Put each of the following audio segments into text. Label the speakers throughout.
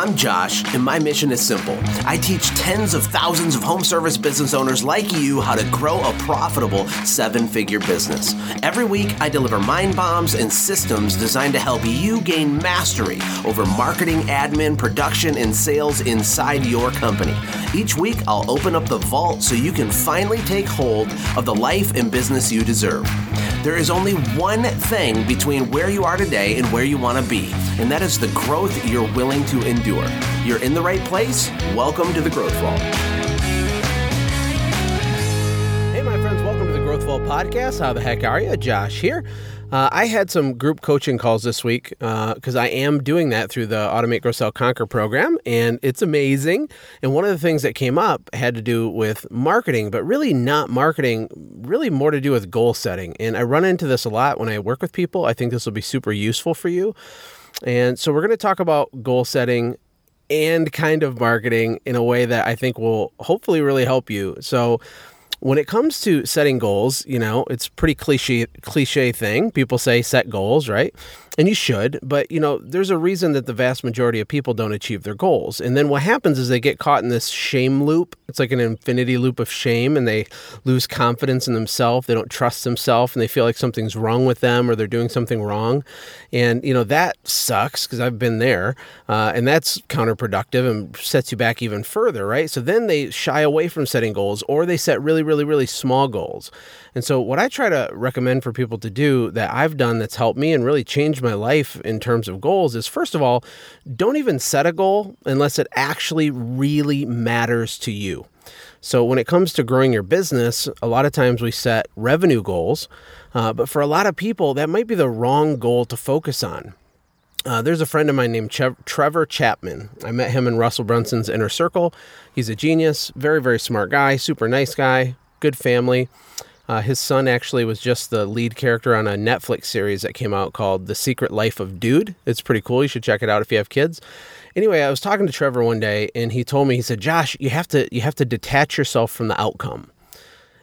Speaker 1: I'm Josh, and my mission is simple. I teach tens of thousands of home service business owners like you how to grow a profitable seven figure business. Every week, I deliver mind bombs and systems designed to help you gain mastery over marketing, admin, production, and sales inside your company. Each week, I'll open up the vault so you can finally take hold of the life and business you deserve. There is only one thing between where you are today and where you want to be, and that is the growth you're willing to endure. You're in the right place. Welcome to the Growth Vault.
Speaker 2: Hey, my friends, welcome to the Growth Vault podcast. How the heck are you? Josh here. Uh, I had some group coaching calls this week because uh, I am doing that through the Automate, Grow, Sell, Conquer program, and it's amazing. And one of the things that came up had to do with marketing, but really not marketing, really more to do with goal setting. And I run into this a lot when I work with people. I think this will be super useful for you. And so we're going to talk about goal setting and kind of marketing in a way that I think will hopefully really help you. So, when it comes to setting goals, you know, it's pretty cliche cliche thing. People say set goals, right? And you should, but you know, there's a reason that the vast majority of people don't achieve their goals. And then what happens is they get caught in this shame loop. It's like an infinity loop of shame and they lose confidence in themselves. They don't trust themselves and they feel like something's wrong with them or they're doing something wrong. And you know, that sucks because I've been there. Uh, and that's counterproductive and sets you back even further, right? So then they shy away from setting goals or they set really, really, really really small goals. And so, what I try to recommend for people to do that I've done that's helped me and really changed my life in terms of goals is first of all, don't even set a goal unless it actually really matters to you. So, when it comes to growing your business, a lot of times we set revenue goals, uh, but for a lot of people, that might be the wrong goal to focus on. Uh, there's a friend of mine named Trevor Chapman. I met him in Russell Brunson's inner circle. He's a genius, very, very smart guy, super nice guy, good family. Uh, his son actually was just the lead character on a Netflix series that came out called The Secret Life of Dude. It's pretty cool. You should check it out if you have kids. Anyway, I was talking to Trevor one day and he told me he said, "Josh, you have to you have to detach yourself from the outcome."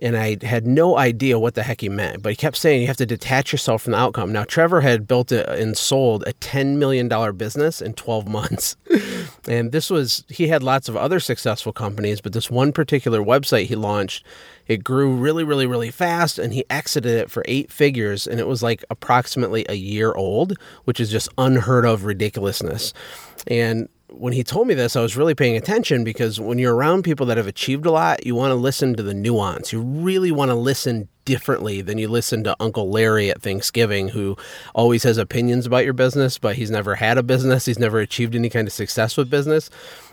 Speaker 2: and I had no idea what the heck he meant. But he kept saying you have to detach yourself from the outcome. Now, Trevor had built a, and sold a $10 million business in 12 months. and this was, he had lots of other successful companies, but this one particular website he launched, it grew really, really, really fast. And he exited it for eight figures. And it was like approximately a year old, which is just unheard of ridiculousness. And when he told me this, I was really paying attention because when you're around people that have achieved a lot, you want to listen to the nuance. You really want to listen differently than you listen to Uncle Larry at Thanksgiving, who always has opinions about your business, but he's never had a business. He's never achieved any kind of success with business.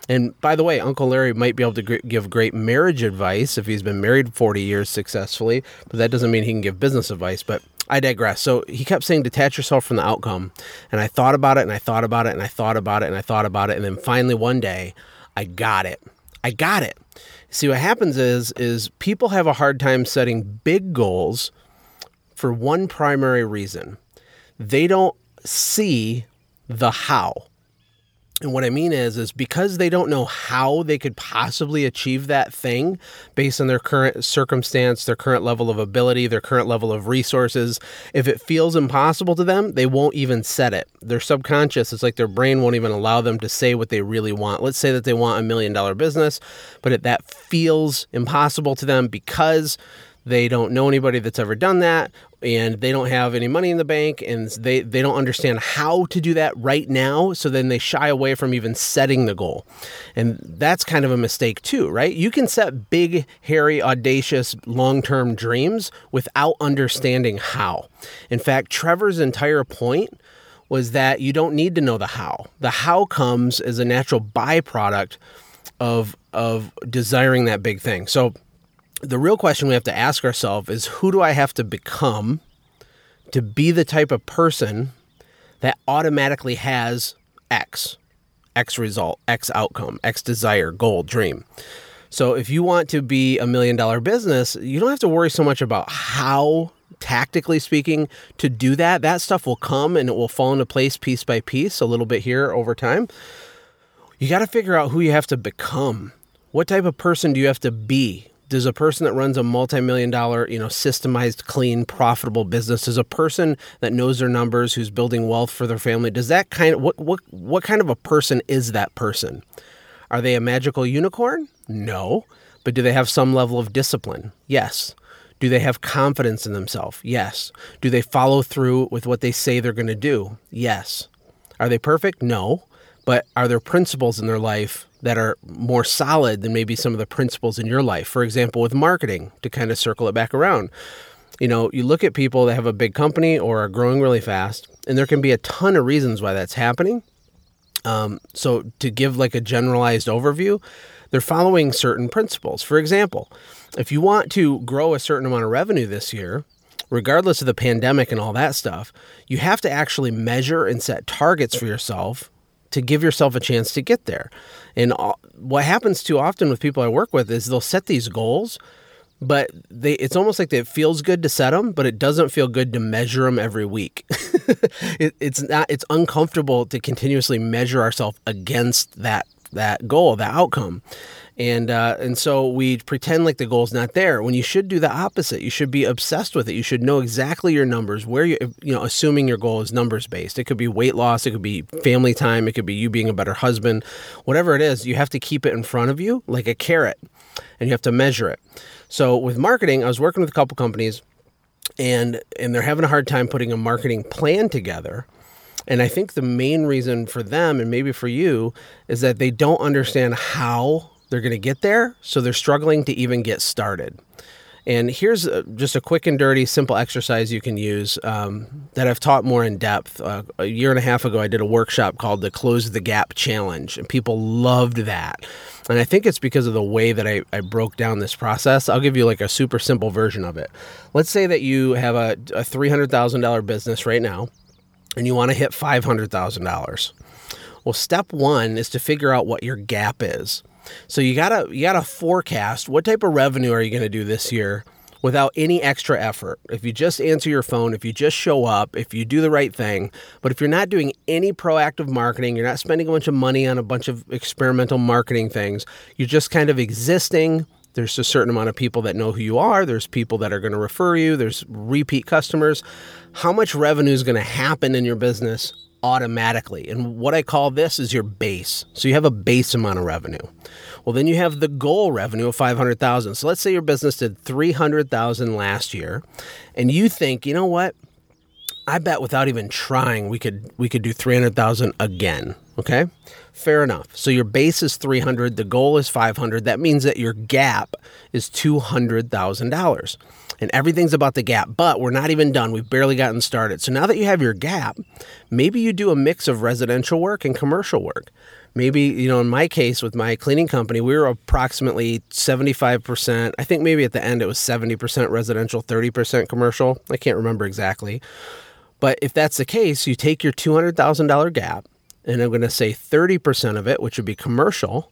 Speaker 2: And by the way, Uncle Larry might be able to give great marriage advice if he's been married 40 years successfully, but that doesn't mean he can give business advice. But I digress. So he kept saying, detach yourself from the outcome. And I thought about it and I thought about it and I thought about it and I thought about it. And then finally one day, I got it. I got it. See what happens is is people have a hard time setting big goals for one primary reason. They don't see the how. And what I mean is, is because they don't know how they could possibly achieve that thing based on their current circumstance, their current level of ability, their current level of resources. If it feels impossible to them, they won't even set it. Their subconscious, it's like their brain won't even allow them to say what they really want. Let's say that they want a million dollar business, but if that feels impossible to them because they don't know anybody that's ever done that and they don't have any money in the bank and they, they don't understand how to do that right now. So then they shy away from even setting the goal. And that's kind of a mistake too, right? You can set big, hairy, audacious, long term dreams without understanding how. In fact, Trevor's entire point was that you don't need to know the how. The how comes as a natural byproduct of of desiring that big thing. So the real question we have to ask ourselves is who do I have to become to be the type of person that automatically has X, X result, X outcome, X desire, goal, dream. So if you want to be a million dollar business, you don't have to worry so much about how tactically speaking to do that. That stuff will come and it will fall into place piece by piece, a little bit here over time. You got to figure out who you have to become. What type of person do you have to be? Does a person that runs a multi-million dollar you know systemized clean profitable business. Does a person that knows their numbers who's building wealth for their family. Does that kind of what what what kind of a person is that person? Are they a magical unicorn? No. But do they have some level of discipline? Yes. Do they have confidence in themselves? Yes. Do they follow through with what they say they're going to do? Yes. Are they perfect? No. But are there principles in their life that are more solid than maybe some of the principles in your life? For example, with marketing, to kind of circle it back around. You know, you look at people that have a big company or are growing really fast, and there can be a ton of reasons why that's happening. Um, so, to give like a generalized overview, they're following certain principles. For example, if you want to grow a certain amount of revenue this year, regardless of the pandemic and all that stuff, you have to actually measure and set targets for yourself to give yourself a chance to get there. And uh, what happens too often with people I work with is they'll set these goals, but they it's almost like it feels good to set them, but it doesn't feel good to measure them every week. it, it's not it's uncomfortable to continuously measure ourselves against that that goal, that outcome and uh, and so we pretend like the goal's not there. When you should do the opposite. You should be obsessed with it. You should know exactly your numbers where you you know assuming your goal is numbers based. It could be weight loss. It could be family time. It could be you being a better husband. Whatever it is you have to keep it in front of you like a carrot and you have to measure it. So with marketing i was working with a couple companies and and they're having a hard time putting a marketing plan together. And I think the main reason for them and maybe for you is that they don't understand how they're going to get there, so they're struggling to even get started. And here's a, just a quick and dirty, simple exercise you can use um, that I've taught more in depth. Uh, a year and a half ago, I did a workshop called the Close the Gap Challenge, and people loved that. And I think it's because of the way that I, I broke down this process. I'll give you like a super simple version of it. Let's say that you have a, a $300,000 business right now, and you want to hit $500,000. Well, step one is to figure out what your gap is. So you gotta you gotta forecast what type of revenue are you to do this year without any extra effort. If you just answer your phone, if you just show up, if you do the right thing, but if you're not doing any proactive marketing, you're not spending a bunch of money on a bunch of experimental marketing things, you're just kind of existing. There's a certain amount of people that know who you are. There's people that are going to refer you. There's repeat customers. How much revenue is going to happen in your business automatically. And what I call this is your base. So you have a base amount of revenue. Well, then you have the goal revenue of 500,000. So let's say your business did 300,000 last year and you think, "You know what? I bet without even trying we could we could do 300,000 again." Okay? Fair enough. So your base is 300, the goal is 500. That means that your gap is $200,000 and everything's about the gap, but we're not even done. We've barely gotten started. So now that you have your gap, maybe you do a mix of residential work and commercial work. Maybe, you know, in my case with my cleaning company, we were approximately 75%. I think maybe at the end it was 70% residential, 30% commercial. I can't remember exactly. But if that's the case, you take your $200,000 gap, and I'm going to say 30% of it, which would be commercial,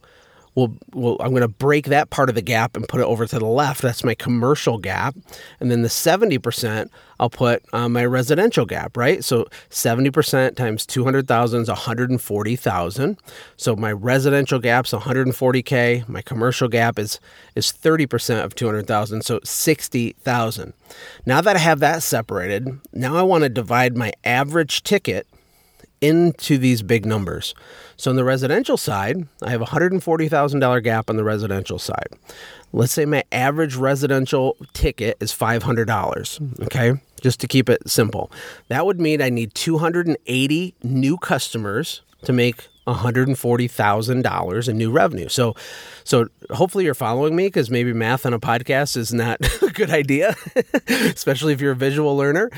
Speaker 2: we'll, we'll, I'm going to break that part of the gap and put it over to the left. That's my commercial gap. And then the 70%, I'll put on my residential gap, right? So 70% times 200,000 is 140,000. So my residential gap's 140K. My commercial gap is, is 30% of 200,000. So 60,000. Now that I have that separated, now I want to divide my average ticket into these big numbers. So on the residential side, I have a $140,000 gap on the residential side. Let's say my average residential ticket is $500, okay? Just to keep it simple. That would mean I need 280 new customers to make $140,000 in new revenue. So so hopefully you're following me cuz maybe math on a podcast is not a good idea, especially if you're a visual learner.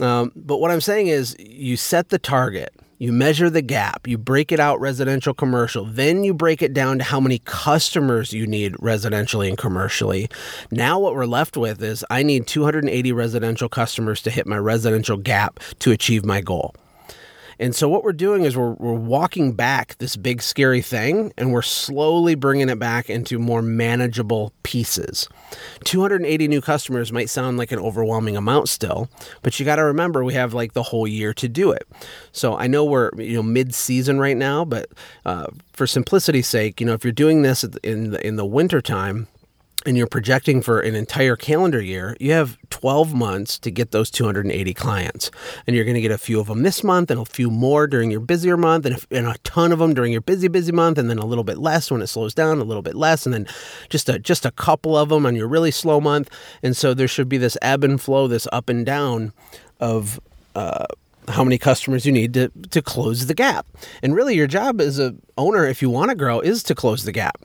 Speaker 2: Um, but what I'm saying is you set the target you measure the gap, you break it out residential, commercial, then you break it down to how many customers you need residentially and commercially. Now, what we're left with is I need 280 residential customers to hit my residential gap to achieve my goal. And so what we're doing is we're, we're walking back this big scary thing and we're slowly bringing it back into more manageable pieces. 280 new customers might sound like an overwhelming amount still, but you got to remember we have like the whole year to do it. So I know we're you know mid-season right now, but uh, for simplicity's sake, you know if you're doing this in the, in the winter time, and you're projecting for an entire calendar year, you have 12 months to get those 280 clients. And you're going to get a few of them this month and a few more during your busier month and a, and a, ton of them during your busy busy month and then a little bit less when it slows down, a little bit less and then just a just a couple of them on your really slow month. And so there should be this ebb and flow, this up and down of uh, how many customers you need to to close the gap. And really your job as a owner if you want to grow is to close the gap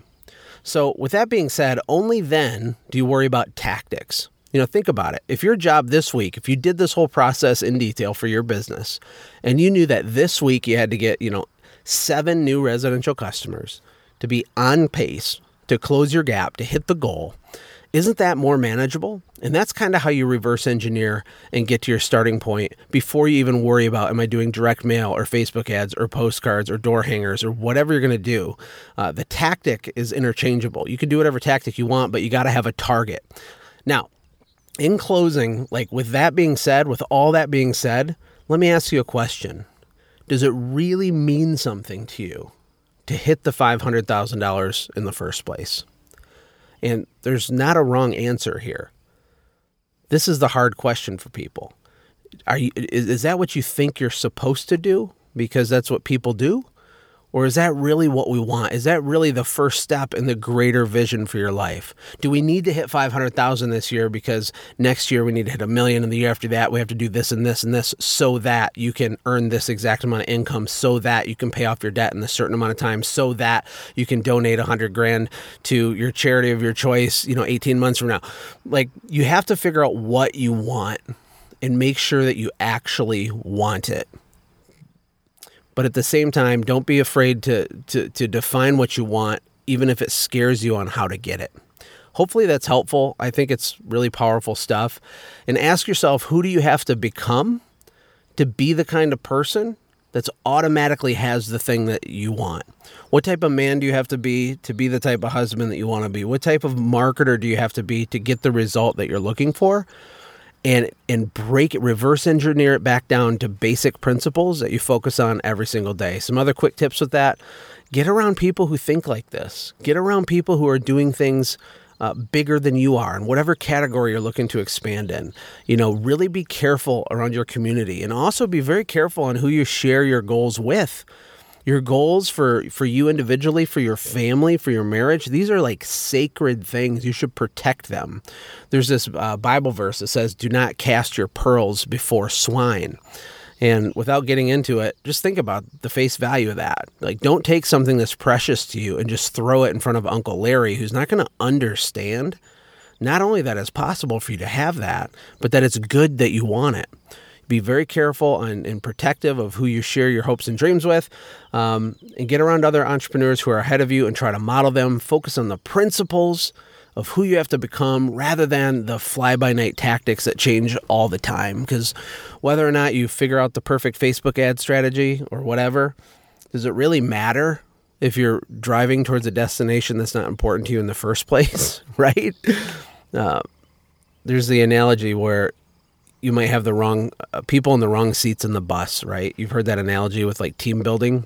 Speaker 2: so, with that being said, only then do you worry about tactics. You know, think about it. If your job this week, if you did this whole process in detail for your business and you knew that this week you had to get, you know, seven new residential customers to be on pace to close your gap, to hit the goal, isn't that more manageable? And that's kind of how you reverse engineer and get to your starting point before you even worry about am I doing direct mail or Facebook ads or postcards or door hangers or whatever you're going to do. Uh, the tactic is interchangeable. You can do whatever tactic you want, but you got to have a target. Now, in closing, like with that being said, with all that being said, let me ask you a question. Does it really mean something to you to hit the $500,000 in the first place? And there's not a wrong answer here. This is the hard question for people. Are you is, is that what you think you're supposed to do because that's what people do? Or is that really what we want? Is that really the first step in the greater vision for your life? Do we need to hit 500,000 this year because next year we need to hit a million and the year after that we have to do this and this and this so that you can earn this exact amount of income so that you can pay off your debt in a certain amount of time so that you can donate 100 grand to your charity of your choice, you know, 18 months from now. Like you have to figure out what you want and make sure that you actually want it but at the same time, don't be afraid to, to, to define what you want, even if it scares you on how to get it. Hopefully that's helpful. I think it's really powerful stuff. And ask yourself who do you have to become to be the kind of person that's automatically has the thing that you want. What type of man do you have to be to be the type of husband that you want to be? What type of marketer do you have to be to get the result that you're looking for? And and break it reverse engineer it back down to basic principles that you focus on every single day. Some other quick tips with that get around people who think like this. Get around people who are doing things uh, bigger than you are in whatever category you're looking to expand in. You know really be careful around your community and also be very careful on who you share your goals with your goals for for you individually for your family for your marriage these are like sacred things. You should protect them. There's this uh, bible verse that says do not cast your pearls before swine. And without getting into it just think about the face value of that. Like don't take something that's precious to you and just throw it in front of uncle larry who's not going to understand not only that it's possible for you to have that but that it's good that you want it be very careful and, and, protective of who you share your hopes and dreams with, um, and get around other entrepreneurs who are ahead of you and try to model them. Focus on the principles of who you have to become rather than the fly by night tactics that change all the time. Because whether or not you figure out the perfect Facebook ad strategy or whatever, does it really matter if you're driving towards a destination that's not important to you in the first place, right? Uh, there's the analogy where you might have the wrong uh, people in the wrong seats in the bus, right? You've heard that analogy with like team building.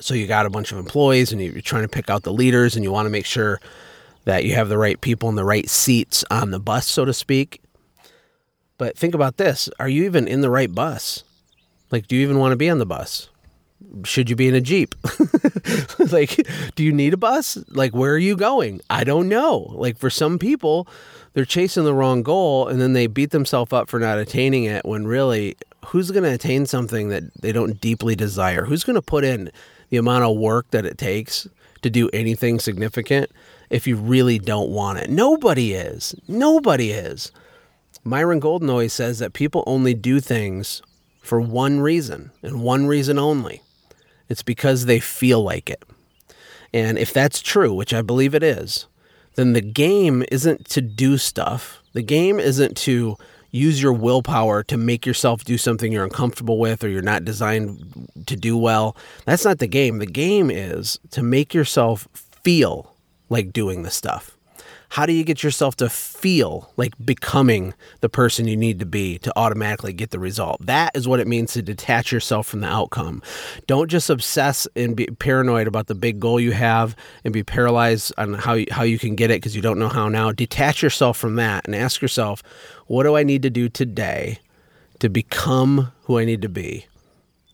Speaker 2: So you got a bunch of employees and you're trying to pick out the leaders and you want to make sure that you have the right people in the right seats on the bus, so to speak. But think about this are you even in the right bus? Like, do you even want to be on the bus? Should you be in a Jeep? like, do you need a bus? Like, where are you going? I don't know. Like, for some people, they're chasing the wrong goal and then they beat themselves up for not attaining it when really who's going to attain something that they don't deeply desire? Who's going to put in the amount of work that it takes to do anything significant if you really don't want it? Nobody is. Nobody is. Myron golden always says that people only do things for one reason and one reason only. It's because they feel like it. And if that's true which i believe it is then the game isn't to do stuff. The game isn't to use your willpower to make yourself do something you're uncomfortable with or you're not designed to do well. That's not the game. The game is to make yourself feel like doing the stuff. How do you get yourself to feel like becoming the person you need to be to automatically get the result? That is what it means to detach yourself from the outcome. Don't just obsess and be paranoid about the big goal you have and be paralyzed on how you, how you can get it because you don't know how now. Detach yourself from that and ask yourself, what do I need to do today to become who I need to be?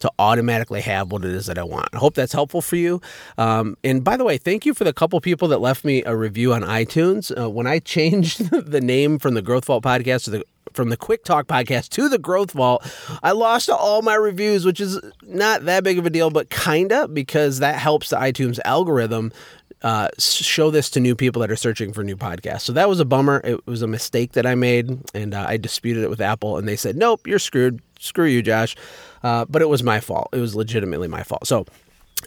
Speaker 2: To automatically have what it is that I want. I hope that's helpful for you. Um, and by the way, thank you for the couple people that left me a review on iTunes. Uh, when I changed the name from the Growth Vault podcast to the from the Quick Talk podcast to the Growth Vault, I lost all my reviews, which is not that big of a deal, but kinda because that helps the iTunes algorithm uh, show this to new people that are searching for new podcasts. So that was a bummer. It was a mistake that I made, and uh, I disputed it with Apple, and they said, "Nope, you're screwed. Screw you, Josh." Uh, but it was my fault. It was legitimately my fault. So.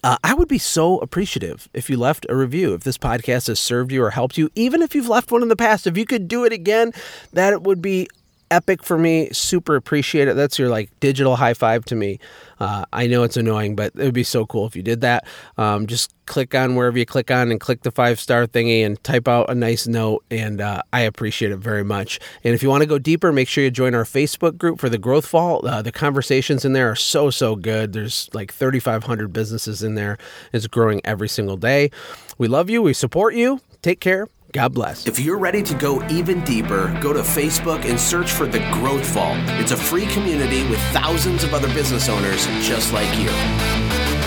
Speaker 2: Uh, I would be so appreciative if you left a review. If this podcast has served you or helped you, even if you've left one in the past, if you could do it again, that would be epic for me. Super appreciate it. That's your like digital high five to me. Uh, I know it's annoying, but it would be so cool if you did that. Um, just click on wherever you click on and click the five star thingy and type out a nice note. And uh, I appreciate it very much. And if you want to go deeper, make sure you join our Facebook group for the Growth Vault. Uh, the conversations in there are so, so good. There's like 3,500 businesses in there. It's growing every single day. We love you. We support you. Take care. God bless.
Speaker 1: If you're ready to go even deeper, go to Facebook and search for The Growth Vault. It's a free community with thousands of other business owners just like you.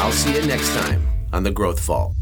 Speaker 1: I'll see you next time on The Growth Vault.